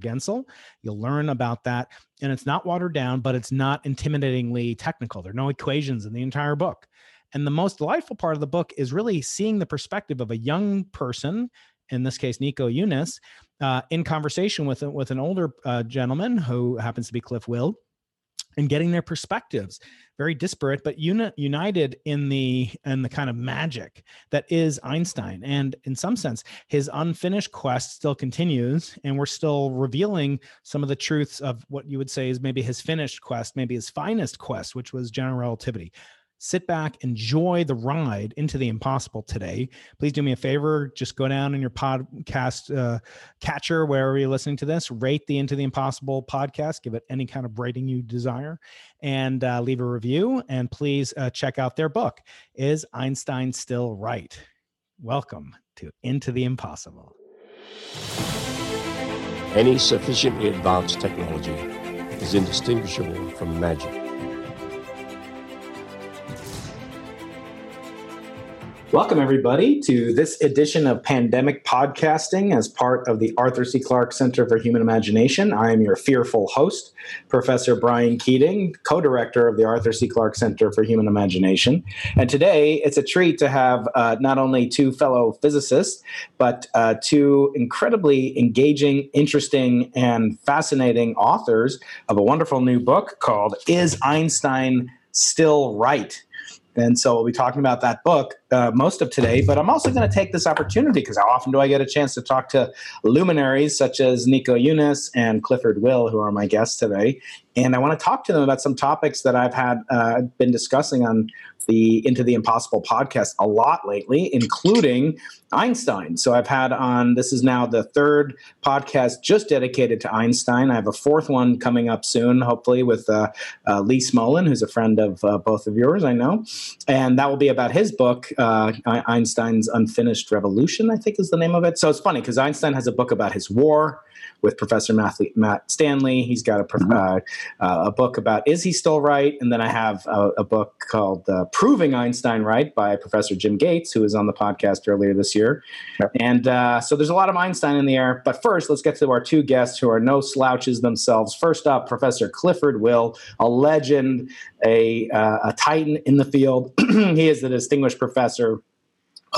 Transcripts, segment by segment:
Genzel. You'll learn about that. And it's not watered down, but it's not intimidatingly technical. There are no equations in the entire book. And the most delightful part of the book is really seeing the perspective of a young person, in this case, Nico Yunes, uh, in conversation with, with an older uh, gentleman who happens to be Cliff Will and getting their perspectives. Very disparate but uni- united in the in the kind of magic that is einstein. And in some sense his unfinished quest still continues and we're still revealing some of the truths of what you would say is maybe his finished quest maybe his finest quest which was general relativity sit back, enjoy the ride into the impossible today. Please do me a favor, just go down in your podcast uh, catcher, wherever you're listening to this, rate the Into the Impossible podcast, give it any kind of rating you desire, and uh, leave a review. And please uh, check out their book, Is Einstein Still Right? Welcome to Into the Impossible. Any sufficiently advanced technology is indistinguishable from magic. Welcome, everybody, to this edition of Pandemic Podcasting as part of the Arthur C. Clarke Center for Human Imagination. I am your fearful host, Professor Brian Keating, co director of the Arthur C. Clarke Center for Human Imagination. And today it's a treat to have uh, not only two fellow physicists, but uh, two incredibly engaging, interesting, and fascinating authors of a wonderful new book called Is Einstein Still Right? And so we'll be talking about that book uh, most of today. But I'm also going to take this opportunity because how often do I get a chance to talk to luminaries such as Nico Yunes and Clifford Will, who are my guests today? And I want to talk to them about some topics that I've had uh, been discussing on the Into the Impossible podcast a lot lately, including Einstein. So I've had on, this is now the third podcast just dedicated to Einstein. I have a fourth one coming up soon, hopefully, with uh, uh, Lee Smolin, who's a friend of uh, both of yours, I know. And that will be about his book, uh, Einstein's Unfinished Revolution, I think is the name of it. So it's funny because Einstein has a book about his war with Professor Matt Stanley. He's got a, mm-hmm. uh, uh, a book about Is He Still Right? And then I have a, a book called uh, Proving Einstein Right by Professor Jim Gates, who was on the podcast earlier this year. And uh, so there's a lot of Einstein in the air. But first, let's get to our two guests who are no slouches themselves. First up, Professor Clifford Will, a legend, a, uh, a titan in the field. he is the distinguished professor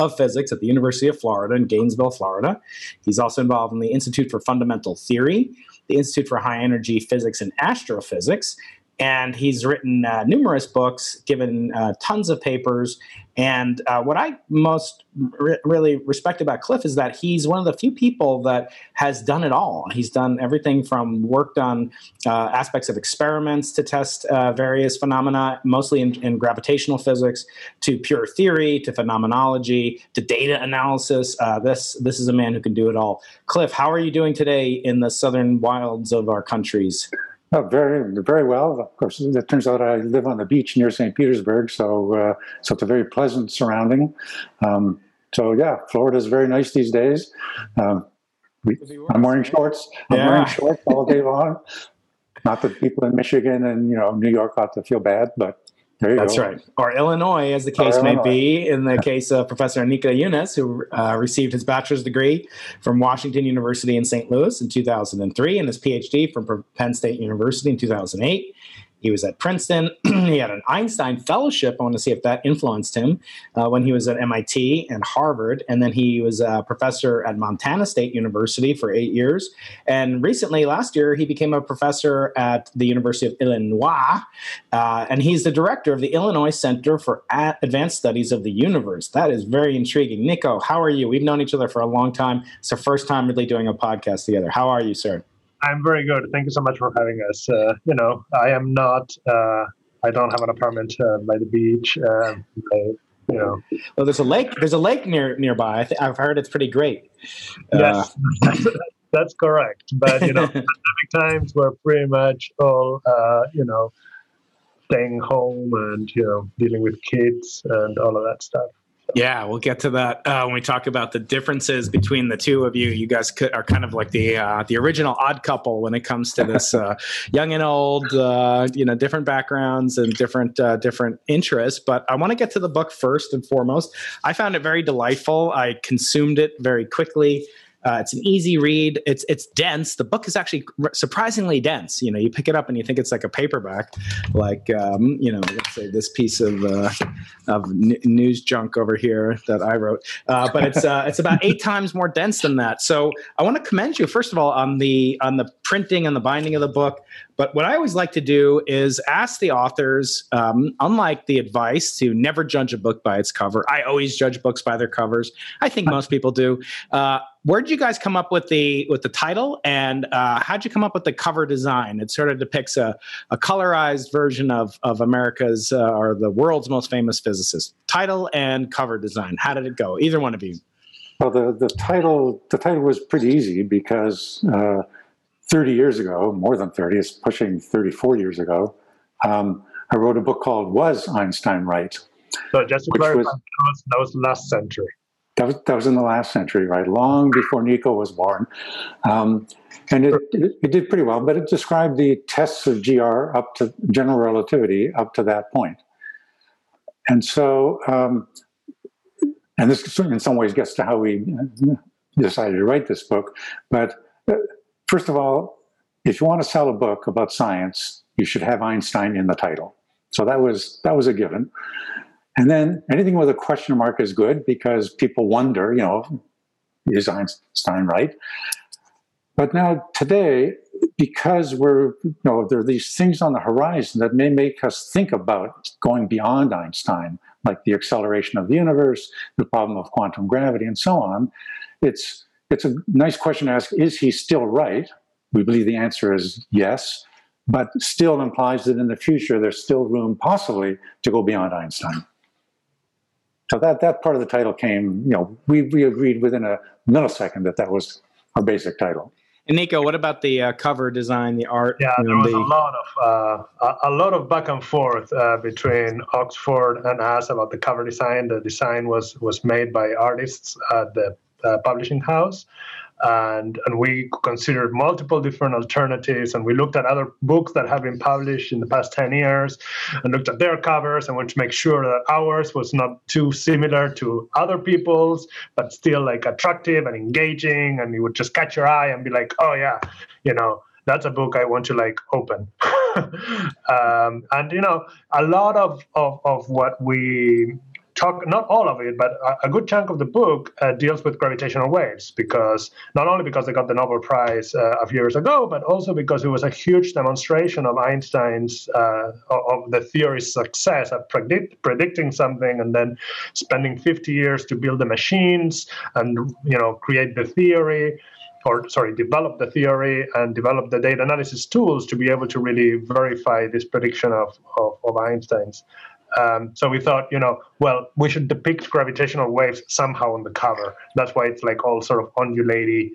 of Physics at the University of Florida in Gainesville, Florida. He's also involved in the Institute for Fundamental Theory, the Institute for High Energy Physics and Astrophysics, and he's written uh, numerous books, given uh, tons of papers. And uh, what I most re- really respect about Cliff is that he's one of the few people that has done it all. He's done everything from worked on uh, aspects of experiments to test uh, various phenomena, mostly in, in, gravitational physics, to pure theory, to phenomenology, to data analysis. Uh, this this is a man who can do it all. Cliff, how are you doing today in the southern wilds of our countries? Oh, very, very well. Of course, it turns out I live on the beach near St. Petersburg, so uh, so it's a very pleasant surrounding. Um, so yeah, Florida is very nice these days. Um, we, I'm wearing shorts. I'm yeah. wearing shorts all day long. Not that people in Michigan and you know New York ought to feel bad, but that's go. right. Or Illinois, as the case or may Illinois. be, in the case of Professor Anika Yunes, who uh, received his bachelor's degree from Washington University in St. Louis in 2003 and his PhD from Penn State University in 2008. He was at Princeton. he had an Einstein Fellowship. I want to see if that influenced him uh, when he was at MIT and Harvard. And then he was a professor at Montana State University for eight years. And recently, last year, he became a professor at the University of Illinois. Uh, and he's the director of the Illinois Center for Advanced Studies of the Universe. That is very intriguing. Nico, how are you? We've known each other for a long time. It's our first time really doing a podcast together. How are you, sir? I'm very good. Thank you so much for having us. Uh, you know, I am not. Uh, I don't have an apartment uh, by the beach. Uh, I, you know. Well, there's a lake. There's a lake near nearby. I have heard it's pretty great. Yes, uh, that's correct. But you know, pandemic times we're pretty much all uh, you know staying home and you know dealing with kids and all of that stuff. Yeah, we'll get to that uh, when we talk about the differences between the two of you. You guys are kind of like the uh, the original odd couple when it comes to this uh, young and old, uh, you know, different backgrounds and different uh, different interests. But I want to get to the book first and foremost. I found it very delightful. I consumed it very quickly. Uh, it's an easy read. It's it's dense. The book is actually surprisingly dense. You know, you pick it up and you think it's like a paperback, like um, you know, let's say this piece of uh, of n- news junk over here that I wrote. Uh, but it's uh, it's about eight times more dense than that. So I want to commend you first of all on the on the printing and the binding of the book. But what I always like to do is ask the authors, um, unlike the advice to never judge a book by its cover. I always judge books by their covers. I think most people do. Uh, where did you guys come up with the with the title, and uh, how'd you come up with the cover design? It sort of depicts a, a colorized version of of America's uh, or the world's most famous physicist. Title and cover design. How did it go? Either one of you. Well, the, the title the title was pretty easy because uh, 30 years ago, more than 30, it's pushing 34 years ago, um, I wrote a book called Was Einstein Right? So just to clarify, was, that, was, that was last century. That was, that was in the last century, right? Long before Nico was born. Um, and it, it, it, did pretty well, but it described the tests of GR up to general relativity up to that point. And so, um, and this in some ways gets to how we decided to write this book, but uh, First of all, if you want to sell a book about science, you should have Einstein in the title. So that was that was a given. And then anything with a question mark is good because people wonder, you know, is Einstein right? But now today, because we're, you know, there are these things on the horizon that may make us think about going beyond Einstein, like the acceleration of the universe, the problem of quantum gravity, and so on. It's it's a nice question to ask is he still right? We believe the answer is yes, but still implies that in the future there's still room possibly to go beyond Einstein. So that, that part of the title came, you know, we, we agreed within a millisecond that that was our basic title. And Nico, what about the uh, cover design, the art? Yeah, there was the... a lot of uh, a, lot of back and forth uh, between Oxford and us about the cover design. The design was was made by artists at the uh, publishing house. And, and we considered multiple different alternatives and we looked at other books that have been published in the past 10 years and looked at their covers and wanted to make sure that ours was not too similar to other people's but still like attractive and engaging and you would just catch your eye and be like oh yeah you know that's a book I want to like open. um, and you know, a lot of, of, of what we talk not all of it but a, good chunk of the book uh, deals with gravitational waves because not only because they got the nobel prize uh, a few years ago but also because it was a huge demonstration of einstein's uh, of the theory's success at predict, predicting something and then spending 50 years to build the machines and you know create the theory or sorry, develop the theory and develop the data analysis tools to be able to really verify this prediction of, of, of Einstein's. Um, so we thought, you know, well, we should depict gravitational waves somehow on the cover. That's why it's like all sort of undulating.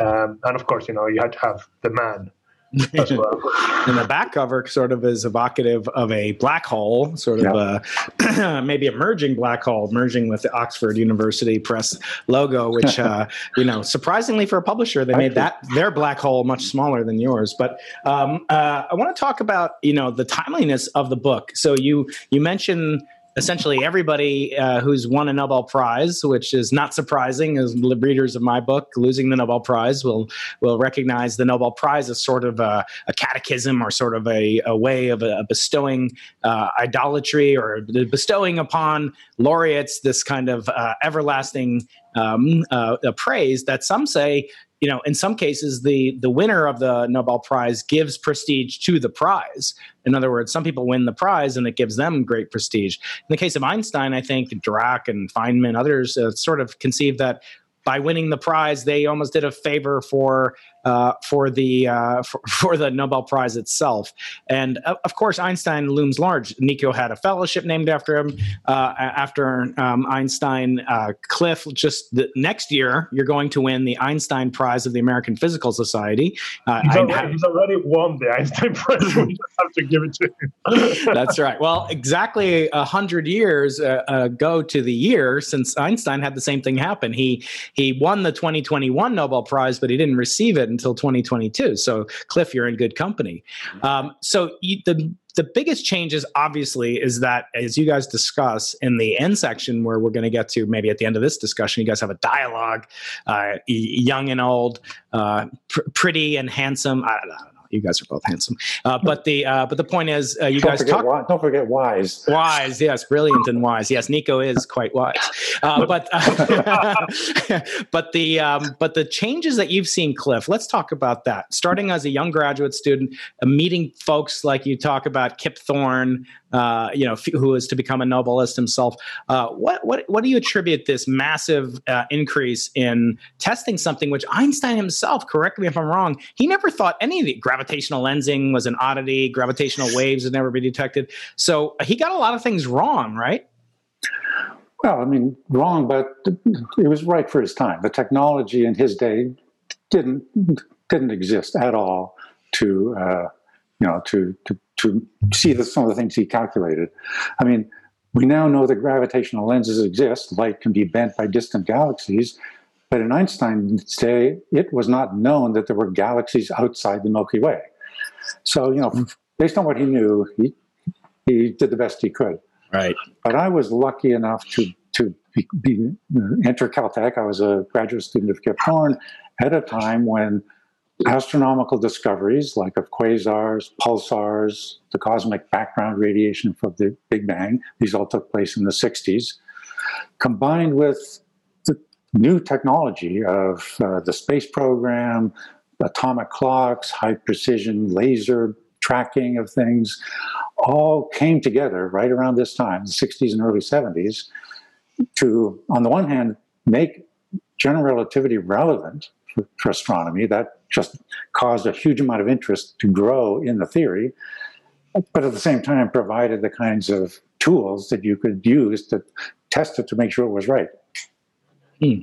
Um, and of course, you know, you had to have the man. And the back cover sort of is evocative of a black hole, sort of yeah. a maybe a merging black hole, merging with the Oxford University Press logo, which uh, you know, surprisingly for a publisher, they made that their black hole much smaller than yours. But um, uh, I want to talk about you know the timeliness of the book. So you you mentioned essentially everybody uh, who's won a Nobel Prize, which is not surprising, as readers of my book, losing the Nobel Prize will will recognize the Nobel Prize as sort of a, a catechism or sort of a, a way of a, bestowing uh, idolatry or bestowing upon laureates this kind of uh, everlasting um, uh, praise that some say you know, in some cases, the the winner of the Nobel Prize gives prestige to the prize. In other words, some people win the prize and it gives them great prestige. In the case of Einstein, I think Dirac and Feynman, others uh, sort of conceived that by winning the prize, they almost did a favor for uh, for the uh, for, for, the Nobel Prize itself. And uh, of course, Einstein looms large. Nico had a fellowship named after him. Uh, after um, Einstein, uh, Cliff, just the next year, you're going to win the Einstein Prize of the American Physical Society. Uh, he's, already, he's, already, won the Einstein Prize. we just have to give it to him. That's right. Well, exactly a hundred years ago to the year since Einstein had the same thing happen. He he won the 2021 Nobel Prize, but he didn't receive it until 2022. So, Cliff, you're in good company. Um, so, you, the the biggest changes, obviously, is that as you guys discuss in the end section, where we're going to get to maybe at the end of this discussion, you guys have a dialogue, uh, young and old, uh, pr- pretty and handsome. I don't know you guys are both handsome. Uh, but the uh, but the point is, uh, you don't guys talk. Wise, don't forget wise. Wise, yes, brilliant and wise. Yes, Nico is quite wise. Uh, but but the um, but the changes that you've seen, Cliff. Let's talk about that. Starting as a young graduate student, uh, meeting folks like you talk about Kip Thorne, uh, you know, who is to become a Nobelist himself. Uh, what what what do you attribute this massive uh, increase in testing something which Einstein himself, correct me if I'm wrong, he never thought any of the gravitational lensing was an oddity. Gravitational waves had never been detected. So he got a lot of things wrong, right? Well, I mean, wrong, but it was right for his time. The technology in his day didn't didn't exist at all to uh, you know to to to see the, some of the things he calculated. I mean, we now know that gravitational lenses exist. Light can be bent by distant galaxies. But in Einstein's day, it was not known that there were galaxies outside the Milky Way. So, you know, hmm. based on what he knew, he, he did the best he could. Right. But I was lucky enough to, to be, be, enter Caltech. I was a graduate student of Kip Thorne at a time when astronomical discoveries like of quasars, pulsars, the cosmic background radiation from the Big Bang, these all took place in the 60s, combined with the new technology of uh, the space program, atomic clocks, high precision laser tracking of things, all came together right around this time, the 60s and early 70s, to, on the one hand, make general relativity relevant for, astronomy. That just caused a huge amount of interest to grow in the theory, but at the same time provided the kinds of tools that you could use to test it to make sure it was right. Hmm.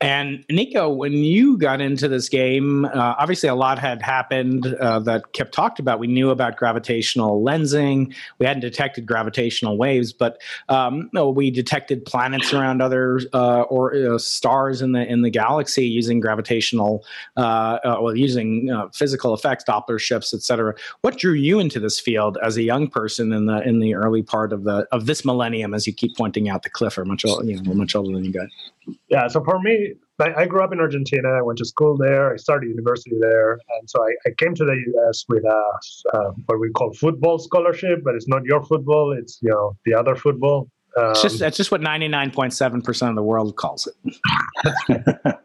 And Nico, when you got into this game, uh, obviously a lot had happened uh, that Kip talked about. We knew about gravitational lensing. We hadn't detected gravitational waves, but um, no, we detected planets around other uh, or uh, stars in the in the galaxy using gravitational, uh, uh, well, using physical effects, Doppler shifts, etc. What drew you into this field as a young person in the in the early part of the of this millennium? As you keep pointing out, the Cliff are much you know much older than you guys. Yeah, so for me, I, grew up in Argentina. I went to school there. I started university there, and so I, I came to the U.S. with a uh, what we call football scholarship, but it's not your football; it's you know the other football. Um, it's just that's just what ninety nine point seven percent of the world calls it.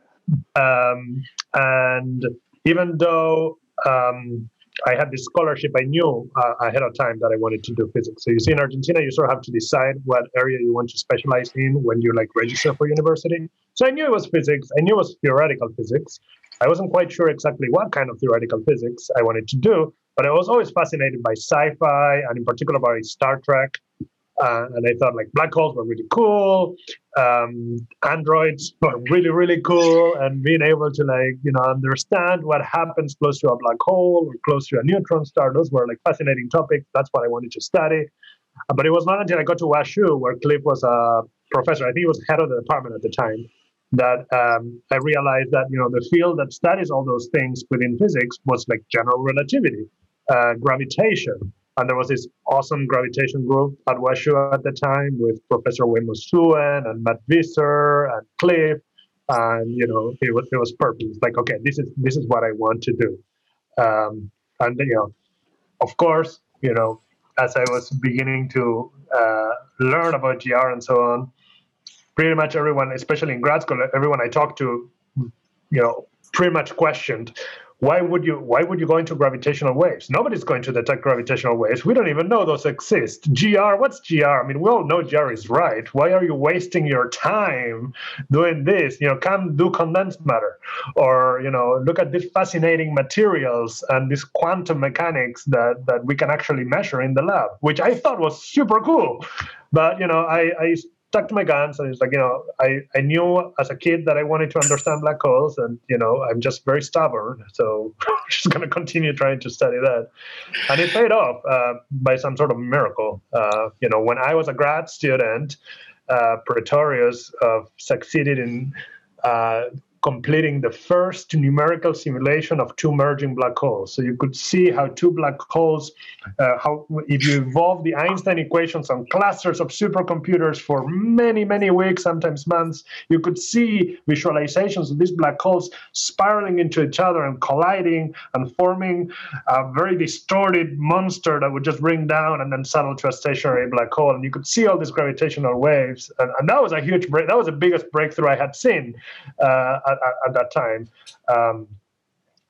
um, and even though um, I had this scholarship. I knew uh, ahead of time that I wanted to do physics. So you see, in Argentina, you sort of have to decide what area you want to specialize in when you like register for university. So I knew it was physics. I knew it was theoretical physics. I wasn't quite sure exactly what kind of theoretical physics I wanted to do, but I was always fascinated by sci-fi and in particular by Star Trek. Uh, and I thought like black holes were really cool, um, androids were really really cool, and being able to like you know understand what happens close to a black hole or close to a neutron star. Those were like fascinating topics. That's what I wanted to study. Uh, but it was not until I got to WashU, where Cliff was a professor. I think he was head of the department at the time. That um, I realized that you know the field that studies all those things within physics was like general relativity, uh, gravitation, and there was this awesome gravitation group at WashU at the time with Professor Wai-Mo Suen and Matt Visser and Cliff. And you know, it was it was perfect. It's like, okay, this is this is what I want to do. Um, and you know, of course, you know, as I was beginning to uh, learn about GR and so on, pretty much everyone, especially in grad school, everyone I talked to, you know, pretty much questioned why would you why would you go into gravitational waves? Nobody's going to detect gravitational waves. We don't even know those exist. Gr what's gr i mean we all know gr is right. Why are you wasting your time doing this? You know come do condensed matter. Or you know look at these fascinating materials and these quantum mechanics that that we can actually measure in the lab which i thought was super cool. But you know i i stuck to my guns and it's like you know I, I knew as a kid that i wanted to understand black holes and you know i'm just very stubborn so i'm just going to continue trying to study that. And it paid off uh, by some sort of miracle. Uh, you know when i was a grad student uh, pretorius uh, succeeded in uh, completing the first numerical simulation of two merging black holes. So you could see how two black holes, uh, how if you evolve the Einstein equations on clusters of supercomputers for many, many weeks, sometimes months, you could see visualizations of these black holes spiraling into each other and colliding and forming a very distorted monster that would just bring down and then settle to a stationary black hole. And you could see all these gravitational waves. And, and that was a huge break. That was the biggest breakthrough I had seen uh, at, at, that time. Um,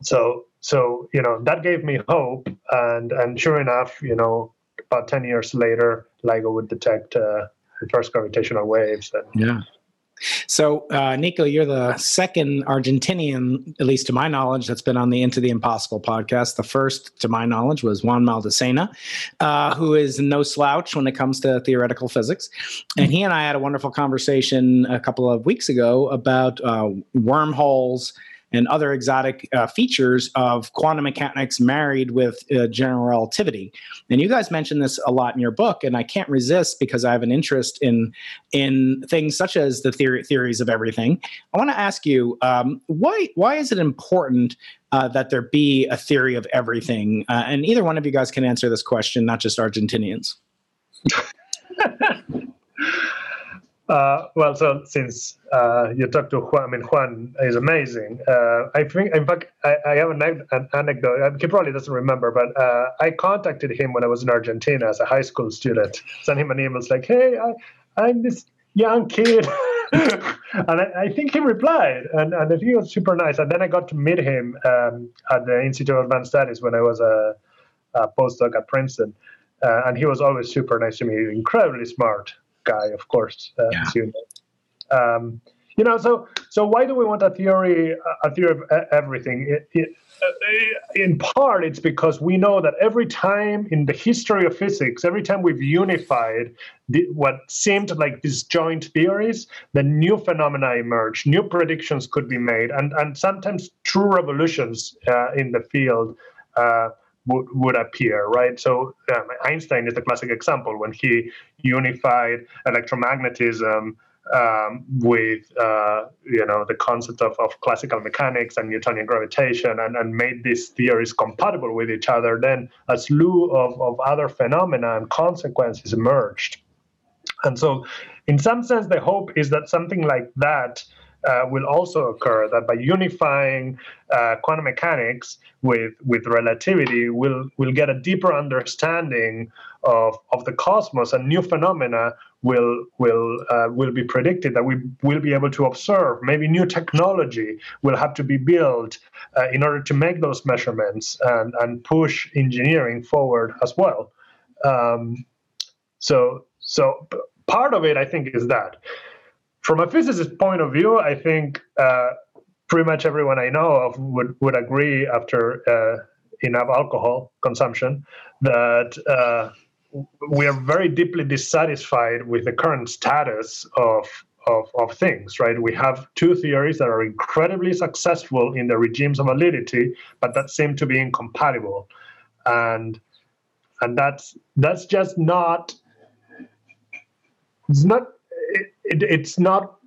so so you know that gave me hope and and sure enough you know about 10 years later ligo would detect uh, the first gravitational waves and yeah so, uh, Nico, you're the second Argentinian, at least to my knowledge, that's been on the Into the Impossible podcast. The first, to my knowledge, was Juan Maldacena, uh, who is no slouch when it comes to theoretical physics. And he and I had a wonderful conversation a couple of weeks ago about uh, wormholes and other exotic uh, features of quantum mechanics married with uh, general relativity. And you guys mentioned this a lot in your book, and I can't resist because I have an interest in in things such as the theory, theories of everything. I want to ask you um, why why is it important uh, that there be a theory of everything? Uh, and either one of you guys can answer this question, not just Argentinians. Uh, well, so since uh, you talked to Juan, I mean, Juan is amazing. Uh, I think, in fact, I, I have an, an, anecdote. He probably doesn't remember, but uh, I contacted him when I was in Argentina as a high school student. Sent him an email, like, "Hey, I, am this young kid," and I, I, think he replied, and, and he was super nice. And then I got to meet him um, at the Institute of Advanced Studies when I was a, a postdoc at Princeton, uh, and he was always super nice to me. Incredibly smart guy, of course, uh, yeah. you know. Um, you know, so so why do we want a theory, a theory of everything? It, it, uh, in part, it's because we know that every time in the history of physics, every time we've unified the, what seemed like disjoint theories, then new phenomena emerge, new predictions could be made, and and sometimes true revolutions uh, in the field. Uh, would, would appear, right? So um, Einstein is the classic example when he unified electromagnetism um, with uh, you know the concept of, of classical mechanics and Newtonian gravitation and, and made these theories compatible with each other, then a slew of, of other phenomena and consequences emerged. And so, in some sense, the hope is that something like that uh, will also occur that by unifying uh, quantum mechanics with with relativity, we'll we'll get a deeper understanding of of the cosmos and new phenomena will will uh, will be predicted that we will be able to observe. Maybe new technology will have to be built uh, in order to make those measurements and and push engineering forward as well. Um, so so part of it, I think, is that from a physicist point of view, I think uh, pretty much everyone I know of would, would agree after uh, enough alcohol consumption that uh, we are very deeply dissatisfied with the current status of, of, of things, right? We have two theories that are incredibly successful in the regimes of validity, but that seem to be incompatible. And and that's that's just not it's not it, it's not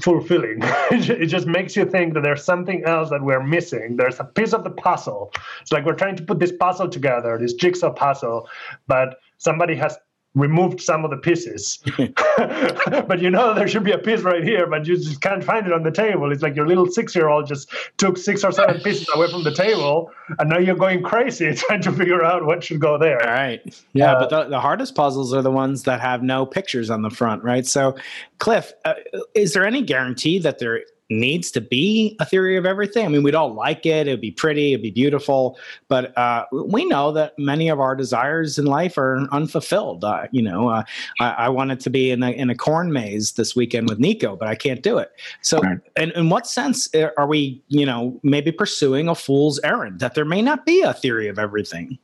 fulfilling. it just makes you think that there's something else that we're missing. There's a piece of the puzzle. It's like we're trying to put this puzzle together, this jigsaw puzzle, but somebody has removed some of the pieces. but you know there should be a piece right here, but you just can't find it on the table. It's like your little six-year-old just took six or seven pieces away from the table, and now you're going crazy trying to figure out what should go there. All right. Yeah, uh, but the, the, hardest puzzles are the ones that have no pictures on the front, right? So, Cliff, uh, is there any guarantee that there needs to be a theory of everything. I mean, we'd all like it; it'd be pretty, it'd be beautiful, but uh, we know that many of our desires in life are unfulfilled. Uh, you know, uh, I, I, wanted to be in a in a corn maze this weekend with Nico, but I can't do it. So, right. in, in what sense uh, are we, you know, maybe pursuing a fool's errand that there may not be a theory of everything?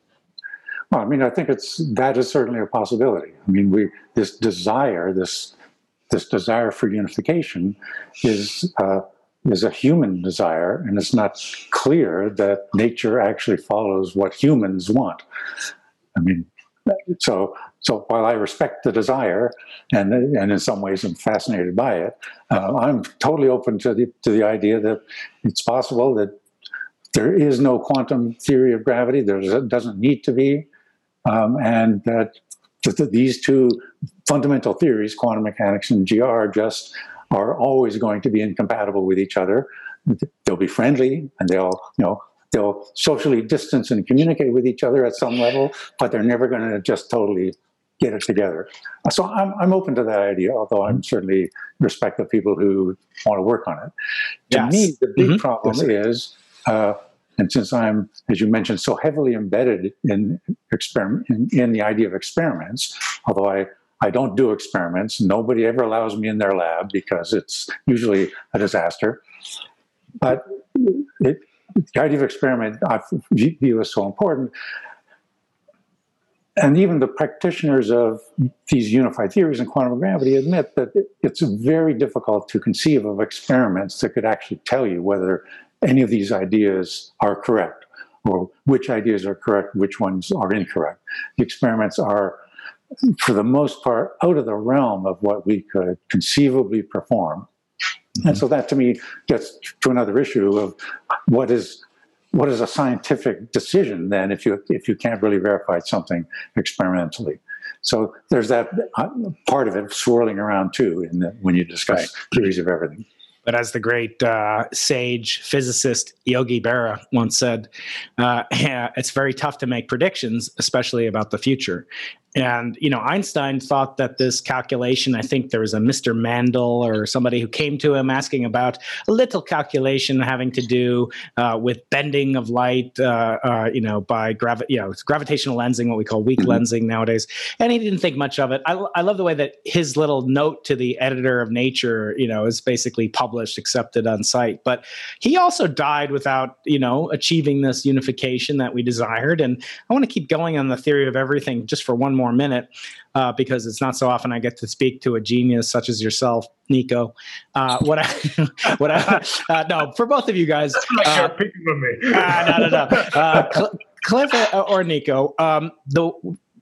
Well, I mean, I think it's that is certainly a possibility. I mean, we this desire, this this desire for unification is uh, is a human desire, and it's not clear that nature actually follows what humans want. I mean, So, so while I respect the desire, and and in some ways I'm fascinated by it, uh, I'm totally open to the to the idea that it's possible that there is no quantum theory of gravity. There doesn't need to be, um, and that these two fundamental theories, quantum mechanics and GR, just are always going to be incompatible with each other. They'll be friendly, and they'll you know they'll socially distance and communicate with each other at some level, but they're never going to just totally get it together. So I'm, I'm open to that idea, although I'm certainly respect the people who want to work on it. To Yes. me, the big Mhm. problem is, uh, and since I'm, as you mentioned, so heavily embedded in experiment in, in the idea of experiments, although I I don't do experiments. Nobody ever allows me in their lab because it's usually a disaster. But it, the idea of experiment I view as so important. And even the practitioners of these unified theories in quantum gravity admit that it's very difficult to conceive of experiments that could actually tell you whether any of these ideas are correct or which ideas are correct, which ones are incorrect. The experiments are, for the most part, out of the realm of what we could conceivably perform. And so that to me gets to another issue of what is what is a scientific decision then if you if you can't really verify something experimentally. So there's that uh, part of it swirling around too in the, when you discuss Right. theories of everything. But as the great uh, sage physicist Yogi Berra once said, uh, it's very tough to make predictions, especially about the future. And you know, Einstein thought that this calculation. I think there was a Mr. Mandl or somebody who came to him asking about a little calculation having to do uh, with bending of light. Uh, uh, you know, by gravi- you know, gravitational lensing, what we call weak lensing nowadays. And he didn't think much of it. I, I love the way that his little note to the editor of Nature, you know, is basically published, accepted on site. But he also died without, you know, achieving this unification that we desired. And I want to keep going on the theory of everything just for one more minute, uh, because it's not so often I get to speak to a genius such as yourself, Nico. Uh, what I, what I, uh, no, for both of you guys, uh, picking on me. ah, no, no, no. Uh, Cl- Cliff uh, or Nico, um, the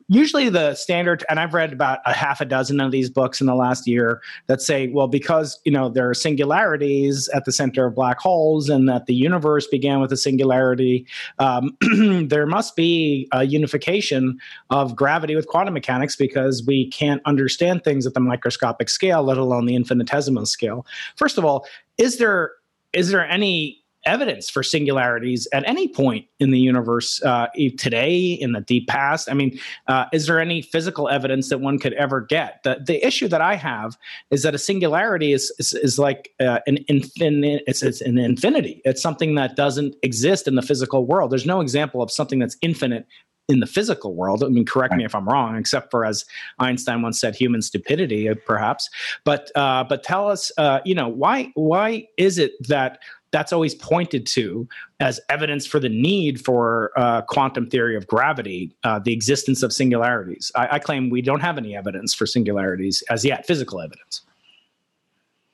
usually the standard, and I've read about a half a dozen of these books in the last year that say, well, because you know there are singularities at the center of black holes, and that the universe began with a singularity, um, there must be a unification of gravity with quantum mechanics because we can't understand things at the microscopic scale, let alone the infinitesimal scale. First of all, is there is there any evidence for singularities at any point in the universe uh, today in the deep past. I mean uh, is there any physical evidence that one could ever get? The, the issue that i have is that a singularity is is, is like uh, an infinite it's, it's an infinity. It's something that doesn't exist in the physical world. There's no example of something that's infinite in the physical world. I mean, correct me if I'm wrong, except for as Einstein once said, human stupidity, uh, perhaps. But uh, but tell us, uh, you know, why why is it that that's always pointed to as evidence for the need for uh, quantum theory of gravity, uh, the existence of singularities? I, I claim we don't have any evidence for singularities as yet, physical evidence.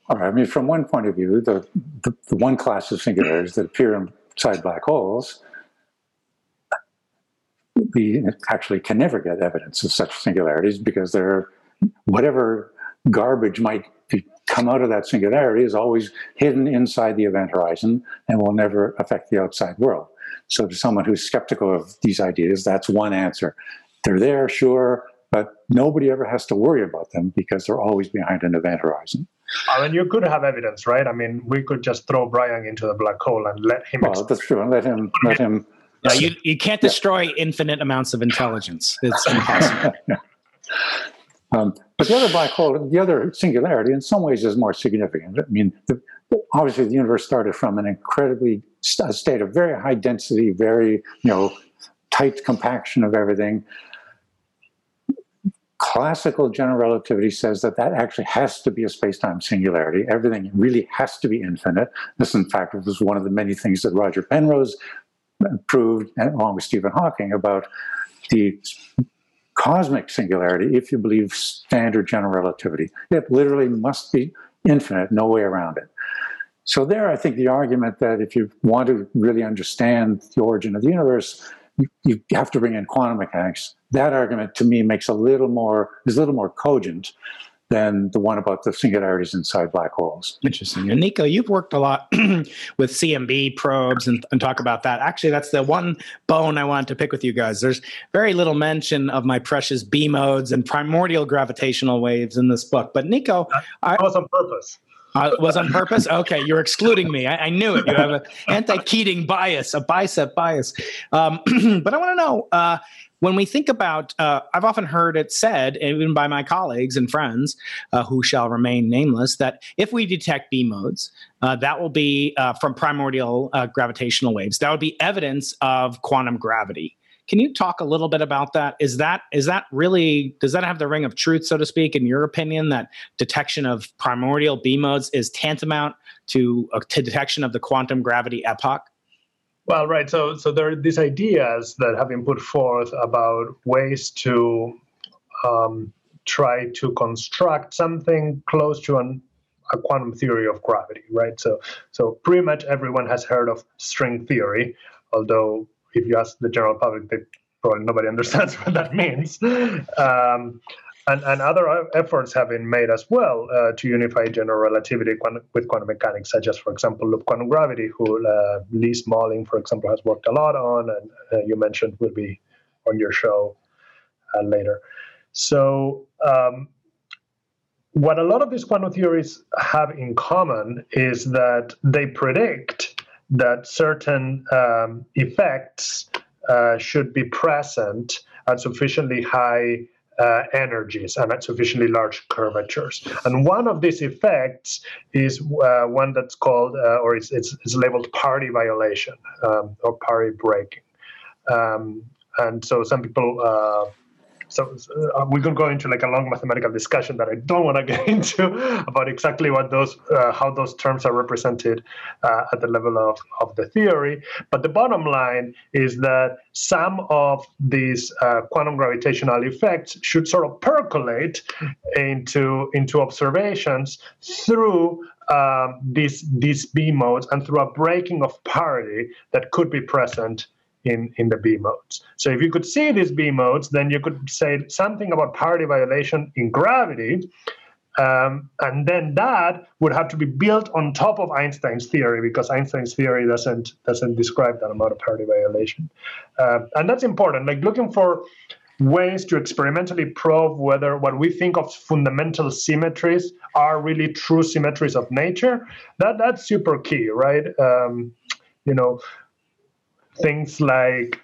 All right. I mean, from one point of view, the, the, the one class of singularities that appear inside black holes, we actually can never get evidence of such singularities because they're whatever garbage might come out of that singularity is always hidden inside the event horizon and will never affect the outside world. So, to someone who's skeptical of these ideas, that's one answer. They're there, sure, but nobody ever has to worry about them because they're always behind an event horizon. I mean, you could have evidence, right? I mean, we could just throw Brian into the black hole and let him. Well, that's true, and let him let him. No, you, you can't destroy infinite amounts of intelligence. It's impossible. Um, but the other black hole, the other singularity, in some ways, is more significant. I mean, the, obviously, the universe started from an incredibly st- state of very high density, very you know tight compaction of everything. Classical general relativity says that that actually has to be a space-time singularity. Everything really has to be infinite. This, in fact, was one of the many things that Roger Penrose proved, along with Stephen Hawking, about the cosmic singularity if you believe standard general relativity. It literally must be infinite, no way around it. So, there, I think the argument that if you want to really understand the origin of the universe, you, have to bring in quantum mechanics. That argument to me makes a little more is a little more cogent than the one about the singularities inside black holes. Interesting. And Nico, you've worked a lot with CMB probes and, and, talk about that. Actually, that's the one bone I wanted to pick with you guys. There's very little mention of my precious B modes and primordial gravitational waves in this book. But Nico, I, I was on purpose. Uh, was on purpose? Okay, you're excluding me. I, I knew it. You have an anti-Keating bias, a bicep bias. Um, but I want to know uh, when we think about, uh, I've often heard it said, even by my colleagues and friends uh, who shall remain nameless, that if we detect B modes, uh, that will be uh, from primordial uh, gravitational waves. That would be evidence of quantum gravity. Can you talk a little bit about that? Is that is that really does that have the ring of truth, so to speak, in your opinion, that detection of primordial B modes is tantamount to, uh, to detection of the quantum gravity epoch? Well, right. So, so there are these ideas that have been put forth about ways to um, try to construct something close to an, a quantum theory of gravity, right? So, so pretty much everyone has heard of string theory, although if you ask the general public, they probably nobody understands what that means. Um, and, and other efforts have been made as well uh, to unify general relativity with quantum mechanics, such as, for example, loop quantum gravity, who uh, Lee Smolin, for example, has worked a lot on, and uh, you mentioned will be on your show uh, later. So, um, what a lot of these quantum theories have in common is that they predict that certain um, effects uh, should be present at sufficiently high uh, energies and at sufficiently large curvatures. And one of these effects is uh, one that's called, uh, or it's, it's, it's, labeled parity violation um, or parity breaking. Um, and so some people uh, so uh, we could go into like a long mathematical discussion that I don't want to get into about exactly what those, uh, how those terms are represented uh, at the level of, of the theory. But the bottom line is that some of these uh, quantum gravitational effects should sort of percolate into into observations through um, these these B modes and through a breaking of parity that could be present in, in the B modes. So if you could see these B modes, then you could say something about parity violation in gravity. Um, and then that would have to be built on top of Einstein's theory because Einstein's theory doesn't doesn't describe that amount of parity violation, uh, and that's important. Like looking for ways to experimentally probe whether what we think of fundamental symmetries are really true symmetries of nature. That that's super key, right? Um, you know, things like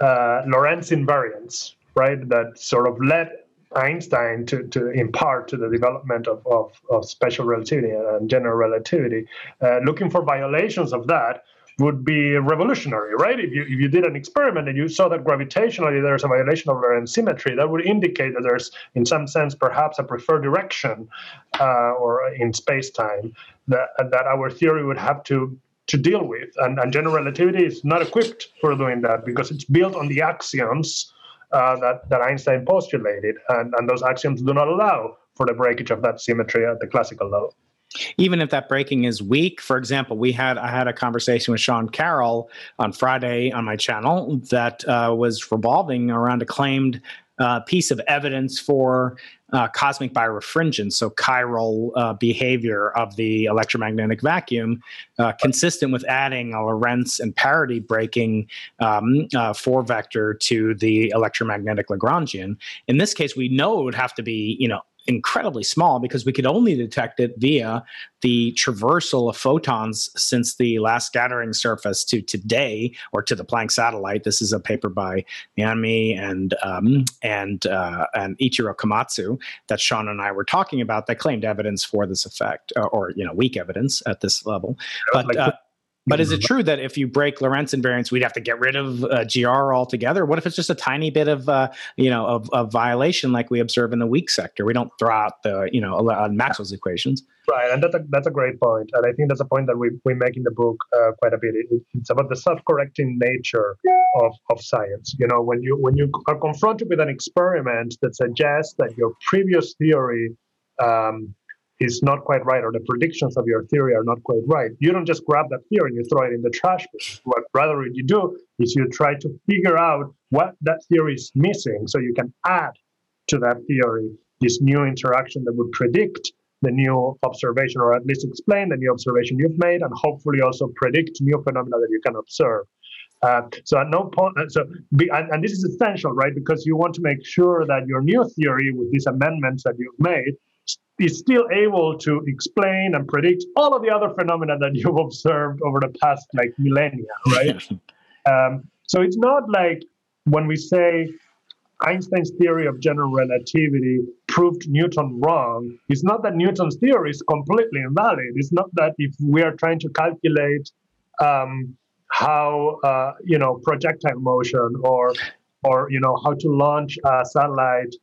uh, Lorentz invariance, right? That sort of led Einstein to, to impart to the development of, of, of special relativity and general relativity. Uh, looking for violations of that would be revolutionary, right? If you if you did an experiment and you saw that gravitationally there's a violation of Lorentz symmetry, that would indicate that there's, in some sense, perhaps a preferred direction, uh, or in space time that that our theory would have to to deal with. And, and, general relativity is not equipped for doing that because it's built on the axioms uh, that, that Einstein postulated. And, and those axioms do not allow for the breakage of that symmetry at the classical level. Even if that breaking is weak, for example, we had I had a conversation with Sean Carroll on Friday on my channel that uh, was revolving around a claimed uh, piece of evidence for uh, cosmic birefringence, so chiral uh, behavior of the electromagnetic vacuum, uh, consistent with adding a Lorentz and parity breaking um, uh, four vector to the electromagnetic Lagrangian. In this case, we know it would have to be, you know, incredibly small because we could only detect it via the traversal of photons since the last scattering surface to today or to the Planck satellite. This is a paper by Yanmi and um, and uh, and Eiichiro Komatsu that Sean and I were talking about that claimed evidence for this effect or, or you know weak evidence at this level. But uh, but is it true that if you break Lorentz invariance, we'd have to get rid of uh, GR altogether? What if it's just a tiny bit of, uh, you know, of, of, violation like we observe in the weak sector? We don't throw out the, you know, Maxwell's equations. Right, and that's a, that's a great point, and I think that's a point that we, we make in the book uh, quite a bit. It, it's about the self-correcting nature of, of science. You know, when you when you are confronted with an experiment that suggests that your previous theory um, is not quite right or the predictions of your theory are not quite right, you don't just grab that theory and you throw it in the trash. What rather you do is you try to figure out what that theory is missing so you can add to that theory this new interaction that would predict the new observation or at least explain the new observation you've made and hopefully also predict new phenomena that you can observe. Uh, so at no point, uh, so be, and, and, this is essential, right? Because you want to make sure that your new theory with these amendments that you've made is still able to explain and predict all of the other phenomena that you've observed over the past like millennia, right? um, so it's not like when we say Einstein's theory of general relativity proved Newton wrong. It's not that Newton's theory is completely invalid. It's not that if we are trying to calculate um, how uh, you know projectile motion or or you know how to launch a satellite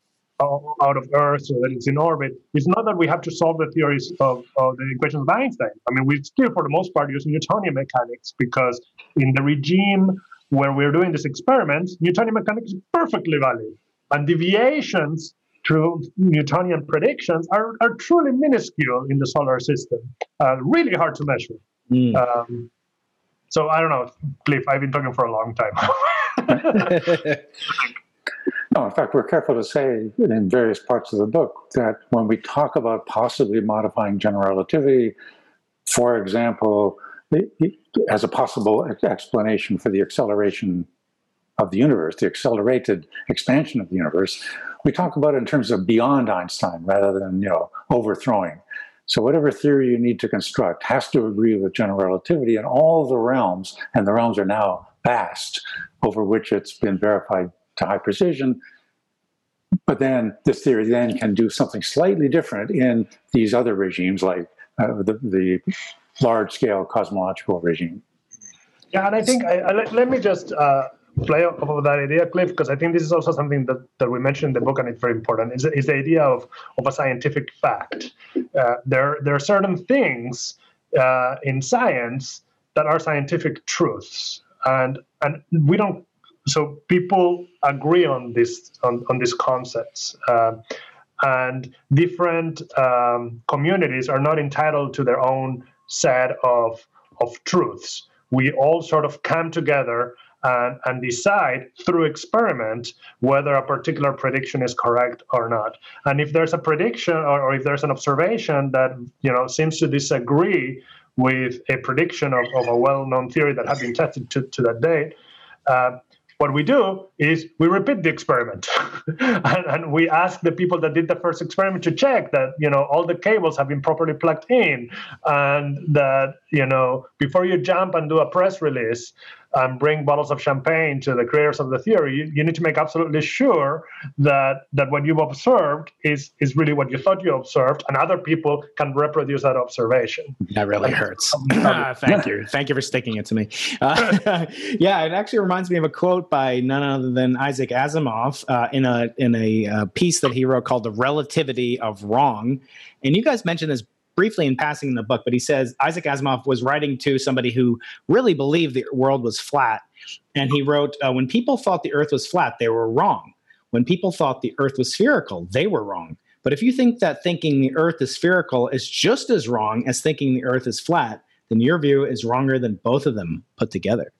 out of Earth so that it's in orbit. It's not that we have to solve the theories of, of the equations of Einstein. I mean, we still, for the most part, use Newtonian mechanics because in the regime where we're doing this experiment, Newtonian mechanics is perfectly valid. And deviations to Newtonian predictions are, are truly minuscule in the solar system, uh, really hard to measure. Mm. Um, so I don't know, Cliff, I've been talking for a long time. no, in fact, we're careful to say in various parts of the book that when we talk about possibly modifying general relativity, for example, as a possible explanation for the acceleration of the universe, the accelerated expansion of the universe, we talk about it in terms of beyond Einstein rather than you know overthrowing. So whatever theory you need to construct has to agree with general relativity in all the realms, and the realms are now vast over which it's been verified to high precision. But then this theory then can do something slightly different in these other regimes like uh, the, the large scale cosmological regime. Yeah, and I think I, I, let, me just uh, play off of that idea, Cliff, because I think this is also something that, that we mentioned in the book, and it's very important. Is, is the idea of, of a scientific fact? Uh, there there are certain things uh, in science that are scientific truths, and and we don't. So people agree on this on, on these concepts. Uh, and different um, communities are not entitled to their own set of, of truths. We all sort of come together and, and, decide through experiment whether a particular prediction is correct or not. And if there's a prediction or, or if there's an observation that you know seems to disagree with a prediction of, of a well-known theory that had been tested to, to that date, uh, what we do is we repeat the experiment. And, and, we ask the people that did the first experiment to check that you know all the cables have been properly plugged in and that you know before you jump and do a press release and bring bottles of champagne to the creators of the theory, you, you, need to make absolutely sure that that what you've observed is is really what you thought you observed, and other people can reproduce that observation. That really hurts. uh, thank you, thank you for sticking it to me. Uh, yeah, it actually reminds me of a quote by none other than Isaac Asimov uh, in a in a uh, piece that he wrote called "The Relativity of Wrong." And you guys mentioned this briefly in passing in the book, but he says Isaac Asimov was writing to somebody who really believed the world was flat. And he wrote, uh, When people thought the earth was flat, they were wrong. When people thought the earth was spherical, they were wrong. But if you think that thinking the earth is spherical is just as wrong as thinking the earth is flat, then your view is wronger than both of them put together.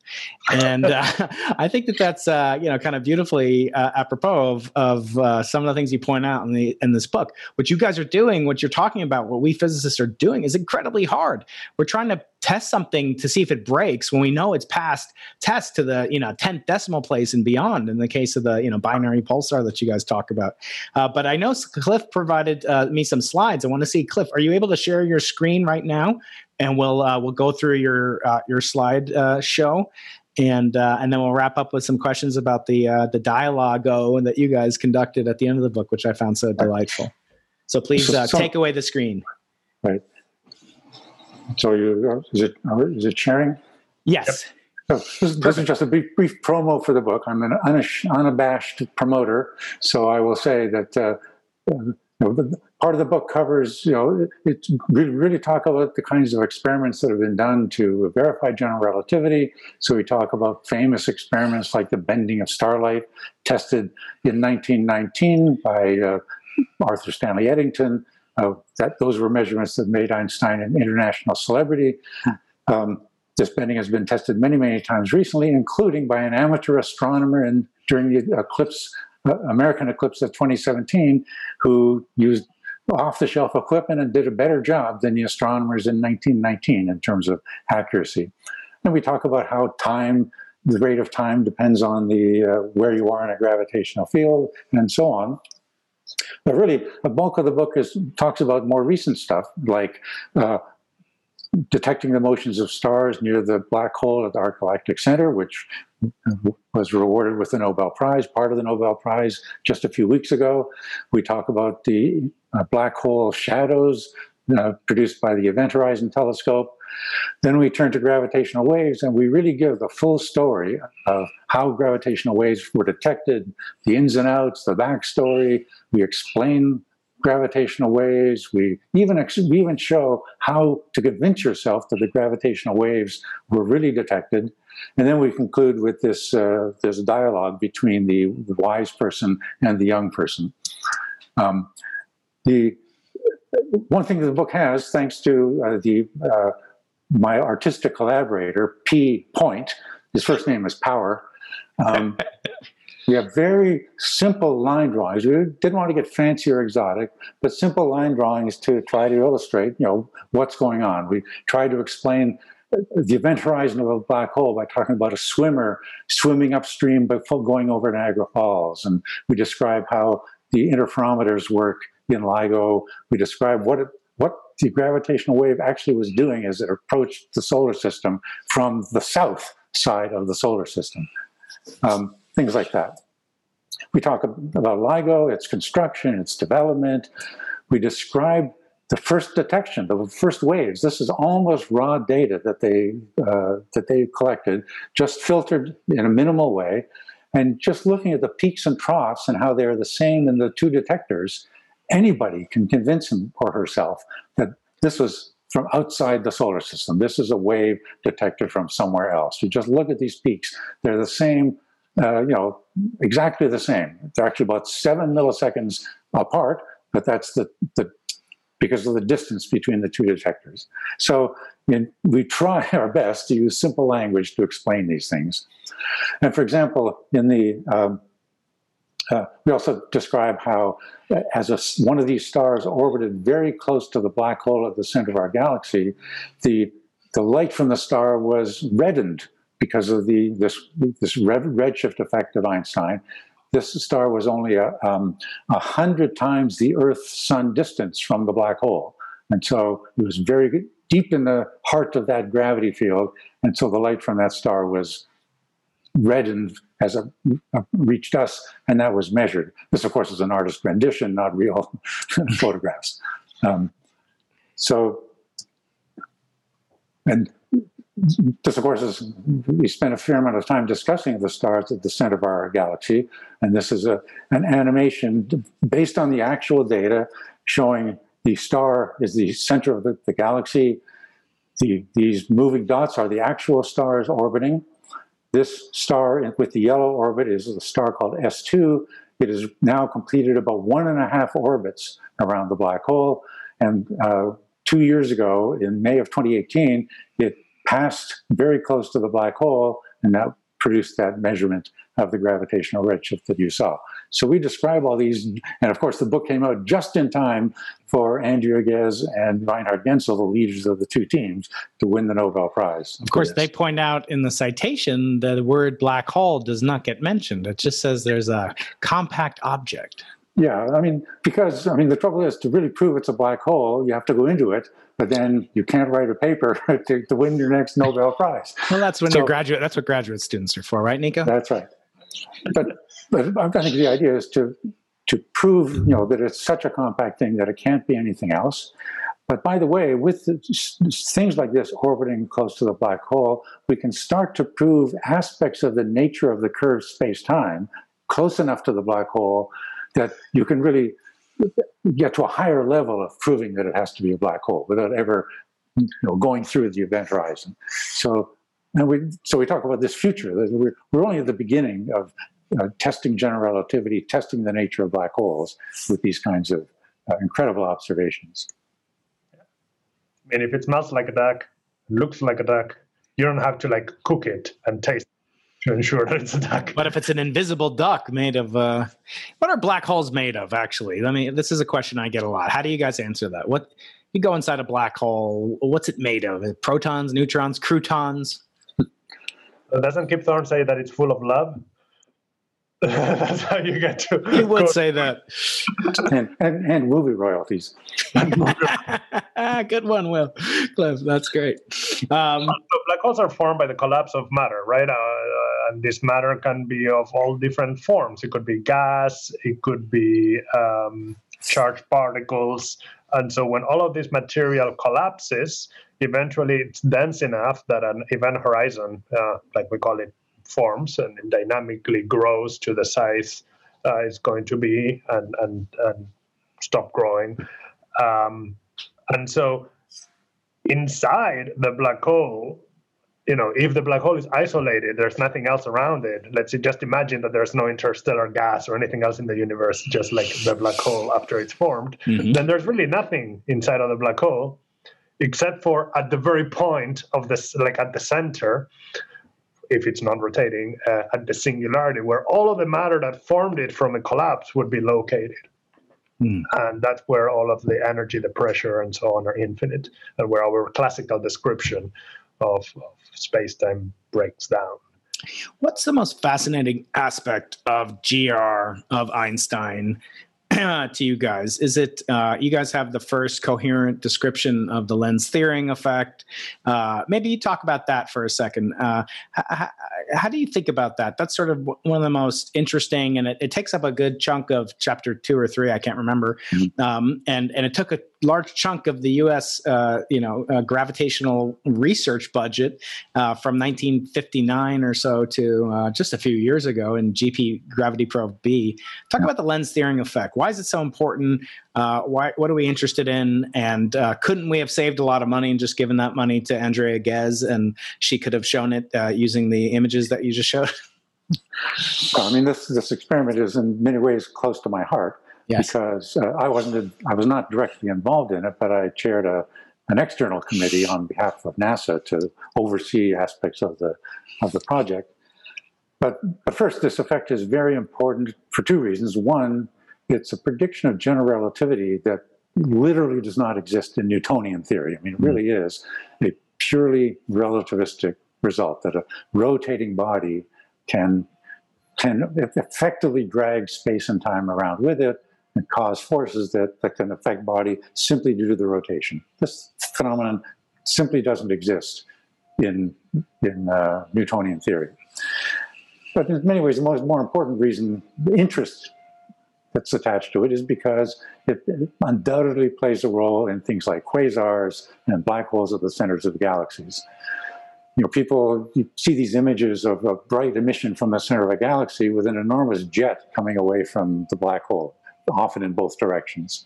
And uh, I think that that's uh, you know kind of beautifully uh, apropos of, of uh, some of the things you point out in the in this book. What you guys are doing, what you're talking about, what we physicists are doing, is incredibly hard. We're trying to test something to see if it breaks when we know it's passed test to the you know 10th decimal place and beyond in the case of the you know binary pulsar that you guys talk about uh, but i know cliff provided uh, me some slides i want to see cliff are you able to share your screen right now and we'll uh, we'll go through your uh, your slide uh, show, and uh, and then we'll wrap up with some questions about the uh, the dialogue that you guys conducted at the end of the book, which I found so delightful. So please so, uh, so, take away the screen. Right. So you is it is it sharing? Yes. Yep. So this, this, is just a brief, brief, promo for the book. I'm an unabashed promoter, so I will say that know, the, part of the book covers, you know, it, really, talk about the kinds of experiments that have been done to verify general relativity. So we talk about famous experiments like the bending of starlight, tested in 1919 by uh, Arthur Stanley Eddington, Uh, that those were measurements that made Einstein an international celebrity. Um, this bending has been tested many, many times recently, including by an amateur astronomer in, during the eclipse, uh, American eclipse of 2017, who used off-the-shelf equipment and did a better job than the astronomers in 1919 in terms of accuracy. And we talk about how time, the rate of time depends on the uh, where you are in a gravitational field and so on. But really, a bulk of the book is talks about more recent stuff like uh, detecting the motions of stars near the black hole at the Arc Galactic Center, which was rewarded with the Nobel Prize, part of the Nobel Prize just a few weeks ago. We talk about the uh, black hole shadows uh, produced by the Event Horizon Telescope. Then we turn to gravitational waves and we really give the full story of how gravitational waves were detected, the ins and outs, the backstory. We explain gravitational waves. We even, we even show how to convince yourself that the gravitational waves were really detected. And then we conclude with this, uh, this dialogue between the wise person and the young person. Um, the one thing the book has, thanks to uh, the uh, my artistic collaborator, P. Point, his first name is Power. Um, we have very simple line drawings. We didn't want to get fancy or exotic, but simple line drawings to try to illustrate, you know, what's going on. We tried to explain the event horizon of a black hole by talking about a swimmer swimming upstream before going over Niagara Falls. And we describe how the interferometers work in LIGO. We describe what it, what the gravitational wave actually was doing as it approached the solar system from the south side of the solar system. Um, things like that. We talk about LIGO, its construction, its development. We describe the first detection, the first waves. This is almost raw data that they uh, that they collected, just filtered in a minimal way, and just looking at the peaks and troughs and how they're the same in the two detectors. Anybody can convince him or herself that this was from outside the solar system. This is a wave detected from somewhere else. You just look at these peaks; they're the same uh, you know, exactly the same. They're actually about seven milliseconds apart, but that's the, the because of the distance between the two detectors. So we try our best to use simple language to explain these things. And for example, in the um, uh, we also describe how, uh, as a, one of these stars orbited very close to the black hole at the center of our galaxy, the the light from the star was reddened because of the this this redshift effect of Einstein. This star was only a, um, hundred times the Earth-Sun distance from the black hole, and so it was very deep in the heart of that gravity field, and so the light from that star was reddened as it reached us, and that was measured. This, of course, is an artist rendition, not real photographs. Um, so, and this, of course, is we spent a fair amount of time discussing the stars at the center of our galaxy, and this is a an animation based on the actual data showing the star is the center of the, the galaxy. The, these moving dots are the actual stars orbiting. This star with the yellow orbit is a star called S2. It has now completed about one and a half orbits around the black hole, and uh, two years ago, in May of 2018, it passed very close to the black hole, and that produced that measurement of the gravitational redshift that you saw. So we describe all these, and of course the book came out just in time for Andrea Ghez and Reinhard Genzel, the leaders of the two teams, to win the Nobel Prize. Of course, they point out in the citation that the word black hole does not get mentioned. It just says there's a compact object. Yeah, I mean, because I mean, the trouble is to really prove it's a black hole, you have to go into it, but then you can't write a paper to, to win your next Nobel Prize. Well, that's when so, you're graduate. That's what graduate students are for, right, Nico? That's right. But but I think the idea is to to prove, you know, that it's such a compact thing that it can't be anything else. But by the way, with things like this orbiting close to the black hole, we can start to prove aspects of the nature of the curved space-time close enough to the black hole that you can really get to a higher level of proving that it has to be a black hole without ever you know, going through the event horizon. So, and we, so we talk about this future. We're, we're only at the beginning of uh, testing general relativity, testing the nature of black holes with these kinds of uh, incredible observations. Mean, if it smells like a duck, looks like a duck, you don't have to like cook it and taste to ensure that it's a duck. But if it's an invisible duck made of, uh, what are black holes made of? Actually, I mean, this is a question I get a lot. How do you guys answer that? What you go inside a black hole? What's it made of? Protons, neutrons, croutons? Doesn't Kip Thorne say that it's full of love? That's how you get to. He would say that. and, and, and movie royalties. Good one, Will. Cliff, that's great. Um, so black holes are formed by the collapse of matter, right? Uh, uh, and this matter can be of all different forms. It could be gas, it could be um, charged particles. And so when all of this material collapses, eventually it's dense enough that an event horizon, uh, like we call it, forms and dynamically grows to the size uh, it's going to be and, and, and stop growing. Um, and so inside the black hole, you know, if the black hole is isolated, there's nothing else around it. Let's just imagine that there's no interstellar gas or anything else in the universe, just like the black hole after it's formed. Mm-hmm. Then there's really nothing inside of the black hole, except for at the very point of this, like at the center, if it's non-rotating, uh, at the singularity, where all of the matter that formed it from a collapse would be located. Mm. And that's where all of the energy, the pressure, and so on are infinite, and where our classical description of, of space-time breaks down. What's the most fascinating aspect of GR of Einstein to you guys? Is it uh, you guys have the first coherent description of the Lense-Thirring effect? Uh, maybe you talk about that for a second. Uh, how, how, do you think about that? That's sort of one of the most interesting, and it, it takes up a good chunk of chapter two or three. I can't remember, mm-hmm. um, and and it took a large chunk of the U.S. Uh, you know uh, gravitational research budget uh, from 1959 or so to uh, just a few years ago in GP Gravity Probe B. Talk about the Lense-Thirring effect. Why is it so important? Uh, why what are we interested in? And uh, couldn't we have saved a lot of money and just given that money to Andrea Ghez and she could have shown it using the images that you just showed? Well, I mean, this this experiment is in many ways close to my heart yes. because uh, I wasn't I was not directly involved in it, but I chaired a an external committee on behalf of NASA to oversee aspects of the of the project. But, but first, this effect is very important for two reasons. One, it's a prediction of general relativity that literally does not exist in Newtonian theory. I mean, it hmm. really is a purely relativistic result that a rotating body can can effectively drag space and time around with it and cause forces that, that can affect body simply due to the rotation. This phenomenon simply doesn't exist in, in uh, Newtonian theory. But in many ways, the most more important reason, the interest that's attached to it is because it, undoubtedly plays a role in things like quasars and black holes at the centers of galaxies. You know, people see these images of a bright emission from the center of a galaxy with an enormous jet coming away from the black hole often in both directions.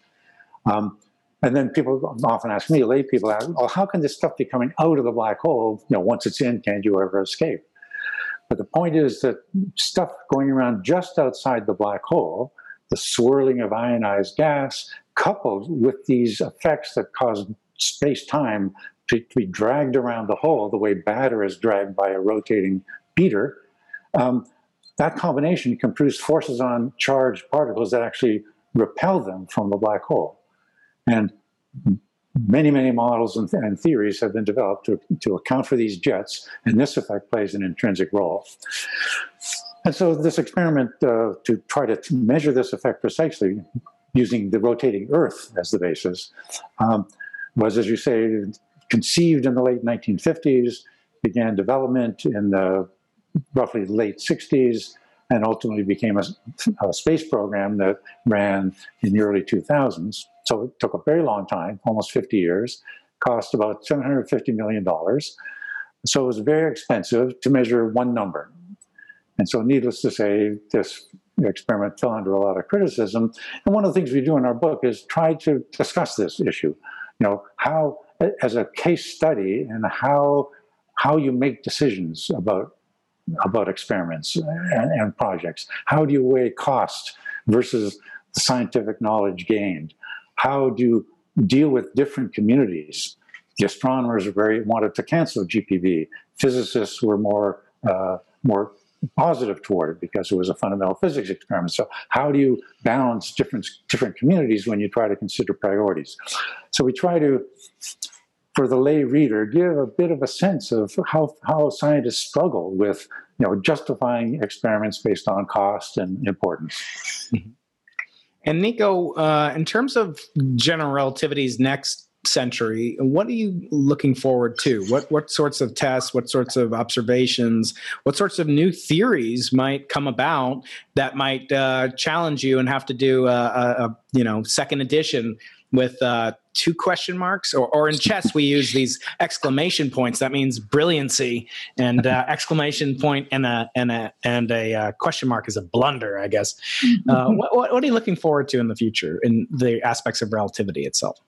Um, and then people often ask me, lay people ask, well, how can this stuff be coming out of the black hole? You know, once it's in, can't you ever escape? But the point is that stuff going around just outside the black hole, the swirling of ionized gas, coupled with these effects that cause space-time to, to be dragged around the hole the way batter is dragged by a rotating beater, um, that combination can produce forces on charged particles that actually repel them from the black hole. And many, many models and, and, theories have been developed to, to account for these jets, and this effect plays an intrinsic role. And so this experiment uh, to try to measure this effect precisely using the rotating Earth as the basis um, was, as you say, conceived in the late 1950s, began development in the roughly late 60s, and ultimately became a, a, space program that ran in the early 2000s. So it took a very long time, almost 50 years, cost about $750 million. So it was very expensive to measure one number. And so, needless to say, this experiment fell under a lot of criticism. And one of the things we do in our book is try to discuss this issue. You know, how, as a case study, and how how you make decisions about about experiments and, and projects? How do you weigh cost versus the scientific knowledge gained? how do you deal with different communities? The astronomers very wanted to cancel GPB. Physicists were more uh, more positive toward it because it was a fundamental physics experiment. So how do you balance different different communities when you try to consider priorities? So we try to, for the lay reader, give a bit of a sense of how how scientists struggle with you know justifying experiments based on cost and importance. And Nico, uh, in terms of general relativity's next century. What are you looking forward to? What what sorts of tests, what sorts of observations, what sorts of new theories might come about that might uh, challenge you and have to do a, a, a you know second edition with uh, two question marks or, or in chess we use these exclamation points that means brilliancy and uh, exclamation point and a and a and a uh, question mark is a blunder i guess uh, what, what are you looking forward to in the future in the aspects of relativity itself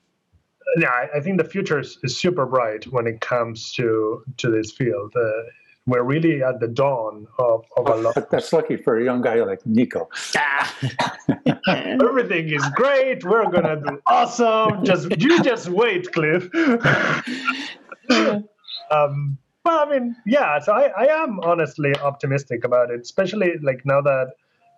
yeah, I, I think the future is, is, super bright when it comes to to this field. Uh, we're really at the dawn of, of a lot. That's lucky for a young guy like Nico. Everything is great. We're gonna do awesome. Just you just wait, Cliff. um, well, I mean, yeah. So I, I am honestly optimistic about it, especially like now that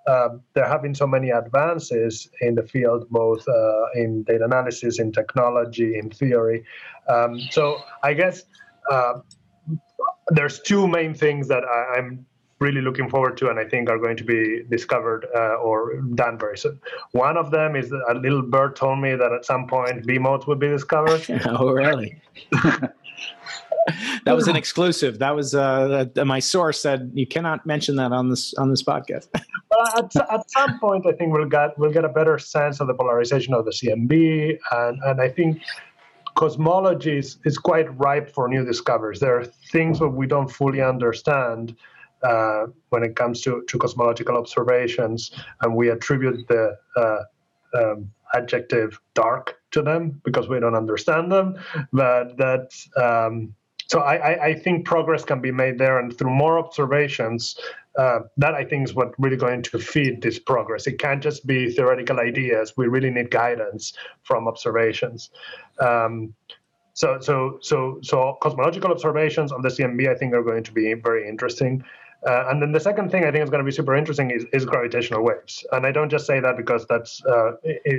um, there have been so many advances in the field, both uh, in data analysis, in technology, in theory. Um, so I guess uh, there's two main things that I, am really looking forward to, and I think are going to be discovered uh, or done very soon. One of them is a little bird told me that at some point B modes will be discovered. oh, really? that was an exclusive. That was uh, my source said you cannot mention that on this on this podcast. at, at some point, I think we'll get we'll get a better sense of the polarization of the CMB, and and I think cosmology is, is quite ripe for new discoveries. There are things that we don't fully understand uh, when it comes to, to cosmological observations, and we attribute the uh, um, adjective dark to them because we don't understand them. But that um, so I, I, think progress can be made there, and through more observations, uh, that I think is what really going to feed this progress. It can't just be theoretical ideas. We really need guidance from observations. Um, so, so, so, so cosmological observations on the CMB, I think, are going to be very interesting. Uh, and then the second thing I think is going to be super interesting is, is gravitational waves. And I don't just say that because that's uh,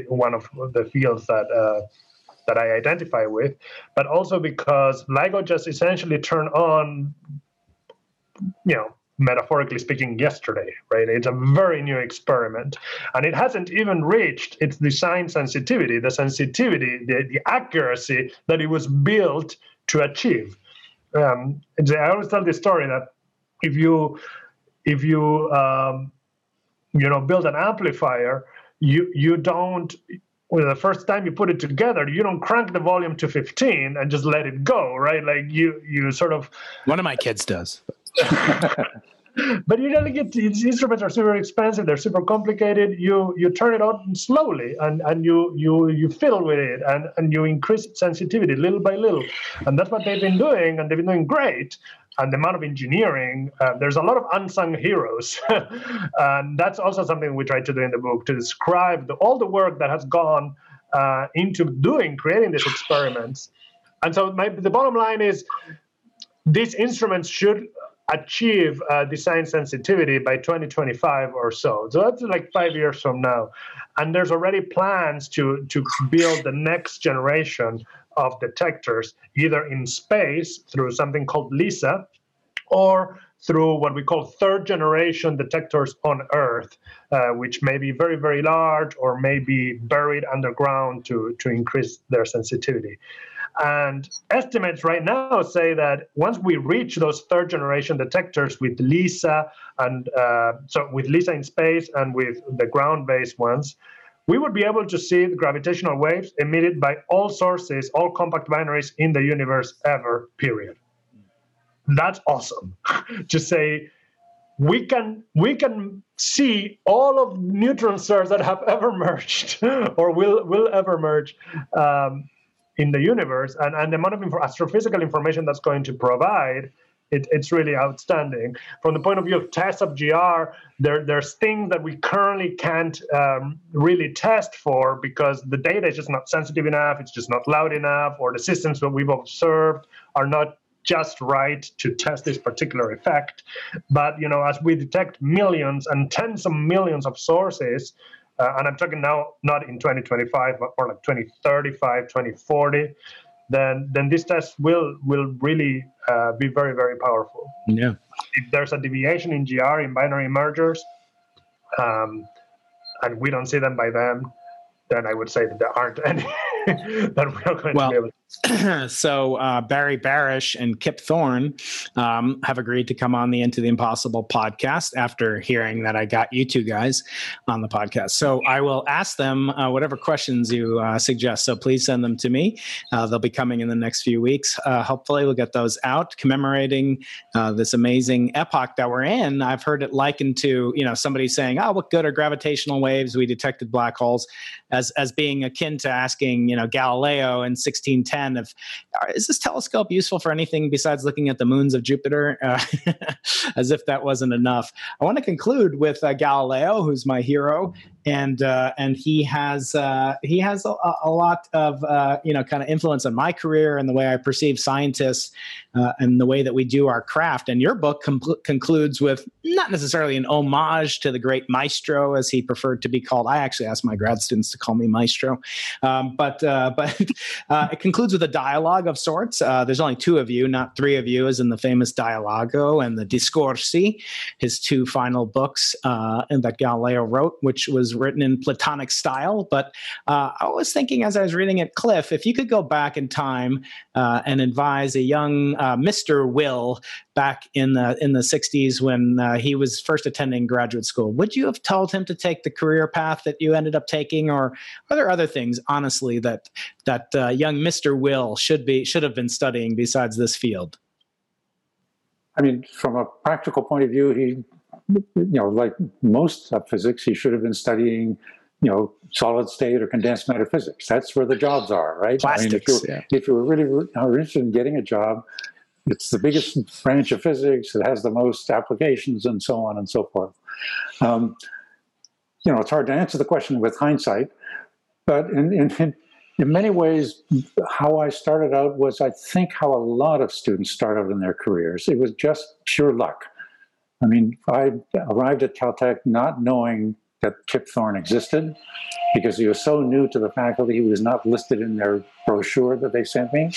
one of the fields that uh, that I identify with, but also because LIGO just essentially turned on, you know, metaphorically speaking, yesterday, right? It's a very new experiment. And it hasn't even reached its design sensitivity, the sensitivity, the, the accuracy that it was built to achieve. Um, I always tell this story that if you if you um, you know build an amplifier, you you don't well, the first time you put it together, you don't crank the volume to 15 and just let it go, right? Like you, you sort of. One of my kids does. but you don't get these instruments are super expensive. They're super complicated. You you turn it on slowly, and and you you you fiddle with it, and and you increase sensitivity little by little, and that's what they've been doing, and they've been doing great and the amount of engineering. Uh, there's a lot of unsung heroes, and that's also something we try to do in the book to describe the, all the work that has gone uh, into doing creating these experiments. And so my, the bottom line is, these instruments should achieve uh, design sensitivity by 2025 or so. So that's like five years from now. And there's already plans to, to build the next generation of detectors, either in space through something called LISA, or through what we call third generation detectors on Earth, uh, which may be very, very large or may be buried underground to, to increase their sensitivity. And estimates right now say that once we reach those third generation detectors with LISA and uh, so with LISA in space and with the ground based ones, we would be able to see the gravitational waves emitted by all sources, all compact binaries in the universe ever, period. That's awesome. to say we can we can see all of neutron stars that have ever merged or will will ever merge um, in the universe and, and the amount of info, astrophysical information that's going to provide it, it's really outstanding. From the point of view of tests of GR, there, there's things that we currently can't um, really test for because the data is just not sensitive enough, it's just not loud enough, or the systems that we've observed are not just right to test this particular effect. But you know, as we detect millions and tens of millions of sources, uh, and I'm talking now not in 2025, but for like 2035, 2040 then then this test will will really uh, be very very powerful. Yeah. If there's a deviation in GR in binary mergers, um, and we don't see them by them, then I would say that there aren't any that we are going well, to be able to so uh, Barry Barish and Kip Thorne um, have agreed to come on the Into the Impossible podcast after hearing that I got you two guys on the podcast. So I will ask them uh, whatever questions you uh, suggest. So please send them to me. Uh, they'll be coming in the next few weeks. Uh, hopefully, we'll get those out commemorating uh, this amazing epoch that we're in. I've heard it likened to you know somebody saying, "Oh, what good are gravitational waves? We detected black holes," as as being akin to asking you know Galileo in 1610 10 of is this telescope useful for anything besides looking at the moons of Jupiter? Uh, as if that wasn't enough. I want to conclude with uh, Galileo, who's my hero, and uh, and he has uh, he has a, a lot of uh, you know kind of influence on my career and the way I perceive scientists uh, and the way that we do our craft. And your book com- concludes with not necessarily an homage to the great maestro, as he preferred to be called. I actually asked my grad students to call me maestro, um, but uh, but uh, it concludes with a dialogue of sorts. there's only two of you, not three of you, as in the famous Dialogo and the Discorsi, his two final books that Galileo wrote, which was written in Platonic style. But uh, I was thinking as I was reading it, Cliff, if you could go back in time uh, and advise a young uh, Mr. Will back in the in the 60s when uh, he was first attending graduate school, would you have told him to take the career path that you ended up taking, or are there other things, honestly, that that uh, young Mr. Will should be should have been studying besides this field? I mean, from a practical point of view, he you know, like most of physics, he should have been studying, you know, solid state or condensed matter physics. That's where the jobs are, right? Plastics, I mean, if, you're, yeah. if you were really are interested in getting a job, it's the biggest branch of physics. It has the most applications, and so on and so forth. Um, you know, it's hard to answer the question with hindsight, but in, in, in many ways, how I started out was, I think, how a lot of students start out in their careers. It was just pure luck. I mean, I arrived at Caltech not knowing that Kip Thorne existed because he was so new to the faculty. He was not listed in their brochure that they sent me.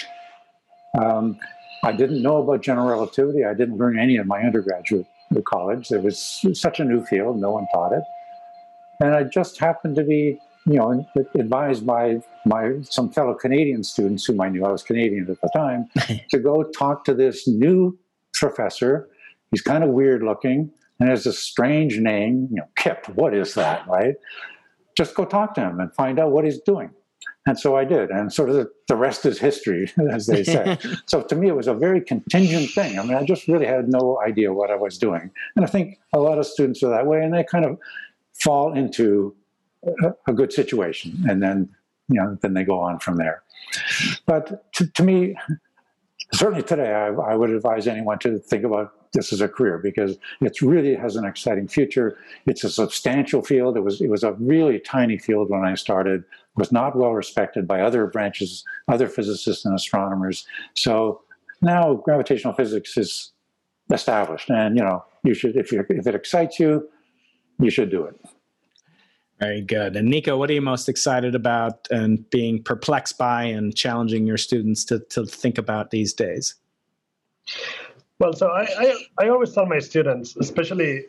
Um, I didn't know about general relativity. I didn't learn any of my undergraduate college. It was such a new field. No one taught it. And I just happened to be, you know, advised by my some fellow Canadian students whom I knew I was Canadian at the time to go talk to this new professor He's kind of weird looking and has a strange name, you know, Kip. What is that, right? Just go talk to him and find out what he's doing. And so I did. And sort of the, the rest is history, as they say. so to me, it was a very contingent thing. I mean, I just really had no idea what I was doing. And I think a lot of students are that way, and they kind of fall into a, a good situation. And then, you know, then they go on from there. But to, to me, certainly today, I, I would advise anyone to think about this as a career because it really has an exciting future. It's a substantial field. It was it was a really tiny field when I started. Was not well respected by other branches, other physicists and astronomers. So now gravitational physics is established, and you know you should if you if it excites you, you should do it. Very good. And Nico, what are you most excited about and being perplexed by and challenging your students to, to think about these days? Well, so I, I, I always tell my students, especially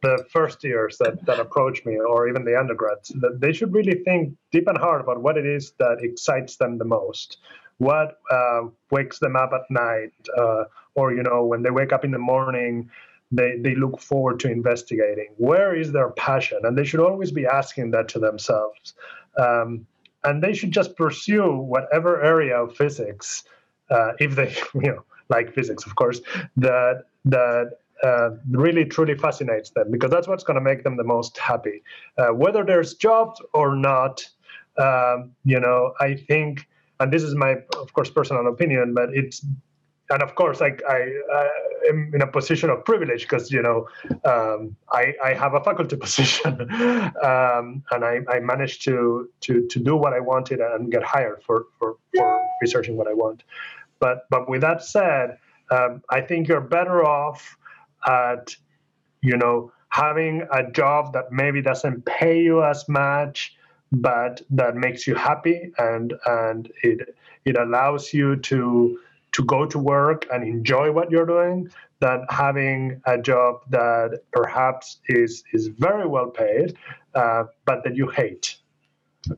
the first years that, that approach me or even the undergrads that they should really think deep and hard about what it is that excites them the most. What uh, wakes them up at night uh, or you know when they wake up in the morning they, they look forward to investigating. Where is their passion? And they should always be asking that to themselves. Um, and they should just pursue whatever area of physics uh, if they you know like physics, of course, that that uh, really truly fascinates them because that's what's going to make them the most happy. Uh, whether there's jobs or not, um, you know, I think, and this is my, of course, personal opinion, but it's and of course, I, I, I am in a position of privilege because you know um, I, I have a faculty position, um, and I, I managed to, to to do what I wanted and get hired for for, for researching what I want. But but with that said, um, I think you're better off at you know having a job that maybe doesn't pay you as much but that makes you happy and and it it allows you to to go to work and enjoy what you're doing than having a job that perhaps is is very well paid uh, but that you hate.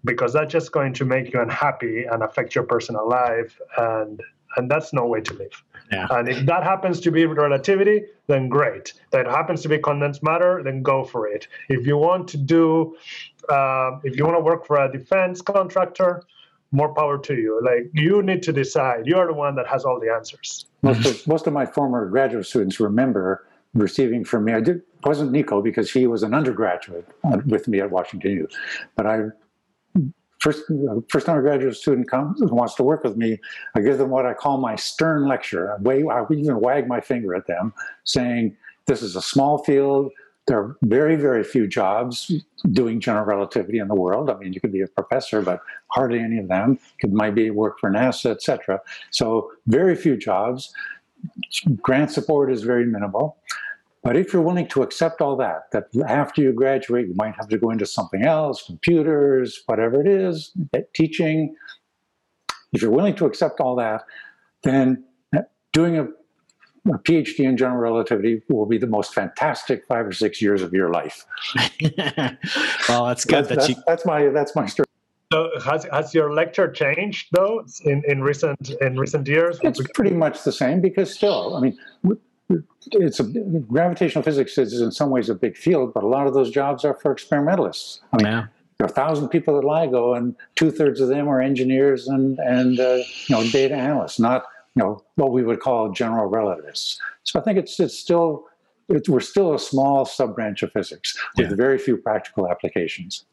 Because that's just going to make you unhappy and affect your personal life and and that's no way to live. Yeah. and if that happens to be relativity then great. That happens to be condensed matter then go for it. If you want to do uh, if you want to work for a defense contractor more power to you. Like you need to decide. You're the one that has all the answers. Most of, most of my former graduate students remember receiving from me. I did wasn't Nico because he was an undergraduate uh, with me at Washington U, but I first first undergraduate student comes and wants to work with me. I give them what I call my stern lecture. I, wave, I even wag my finger at them, saying, "This is a small field." There are very, very few jobs doing general relativity in the world. I mean, you could be a professor, but hardly any of them. Could maybe work for NASA, etc. So very few jobs. Grant support is very minimal. But if you're willing to accept all that, that after you graduate, you might have to go into something else, computers, whatever it is, eh, teaching. If you're willing to accept all that, then eh, doing a, a PhD in general relativity will be the most fantastic five or six years of your life. well, that's good That's, that that's, you. that's my that's my story. so has, has your lecture changed though in, in recent in recent years It's pretty much the same because still, I mean, w- it's a gravitational physics is in some ways a big field, but a lot of those jobs are for experimentalists. I mean, Yeah. there are a thousand people at LIGO, and two thirds of them are engineers and and uh, you know data analysts, not you know what we would call general relativists. So I think it's it's still it's, we're still a small sub branch of physics with Yeah. very few practical applications.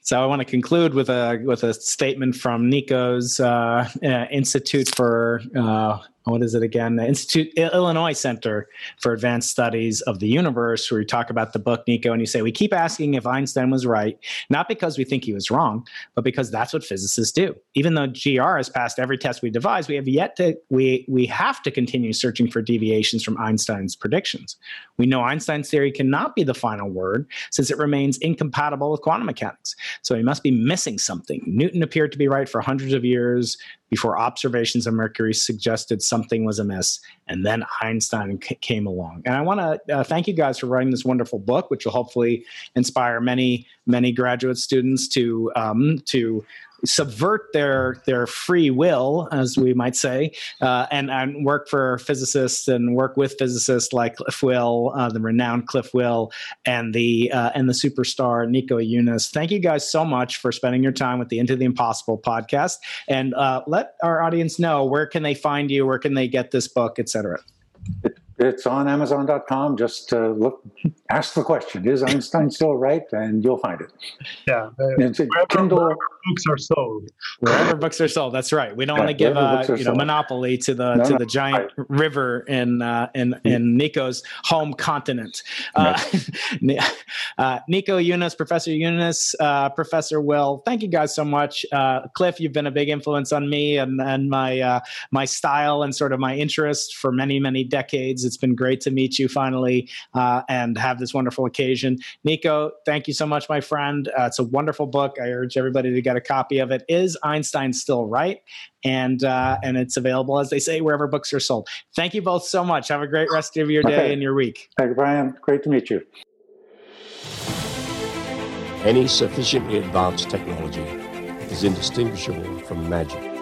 So I want to conclude with a with a statement from Nico's uh, uh, Institute for uh, what is it again? The Institute Illinois Center for Advanced Studies of the Universe, where you talk about the book Nico, and you say we keep asking if Einstein was right, not because we think he was wrong, but because that's what physicists do. Even though GR has passed every test we devised, we have yet to we we have to continue searching for deviations from Einstein's predictions. We know Einstein's theory cannot be the final word since it remains incompatible with quantum mechanics. So he must be missing something. Newton appeared to be right for hundreds of years before observations of Mercury suggested something was amiss. And then Einstein c- came along. And I want to uh, thank you guys for writing this wonderful book, which will hopefully inspire many, many graduate students to um, to subvert their their free will, as we might say, uh, and and work for physicists and work with physicists like Cliff Will, uh, the renowned Cliff Will, and the uh, and the superstar Nico Yunes. Thank you guys so much for spending your time with the Into the Impossible podcast, and uh, let our audience know where can they find you, where can they get this book, etc. It's on Amazon.com. Just uh, look, ask the question: Is Einstein still right? And you'll find it. yeah It's a wherever, Kindle. Books are sold Wherever books are sold, that's right. We don't Yeah, want to give uh, you know sold. monopoly to the No, to no, the giant river in uh, in in Nico's home continent. Uh, uh, Nico Yunes, Professor Yunes, uh, Professor Will. Thank you guys so much. Uh, Cliff, you've been a big influence on me and and my uh, my style and sort of my interest for many many decades. It's been great to meet you finally uh, and have this wonderful occasion. Nico, thank you so much, my friend. Uh, it's a wonderful book. I urge everybody to get a copy of it. Is Einstein still right? And uh, and it's available, as they say, wherever books are sold. Thank you both so much. Have a great rest of your day Okay. and your week. Thank you, Brian. Great to meet you. Any sufficiently advanced technology is indistinguishable from magic.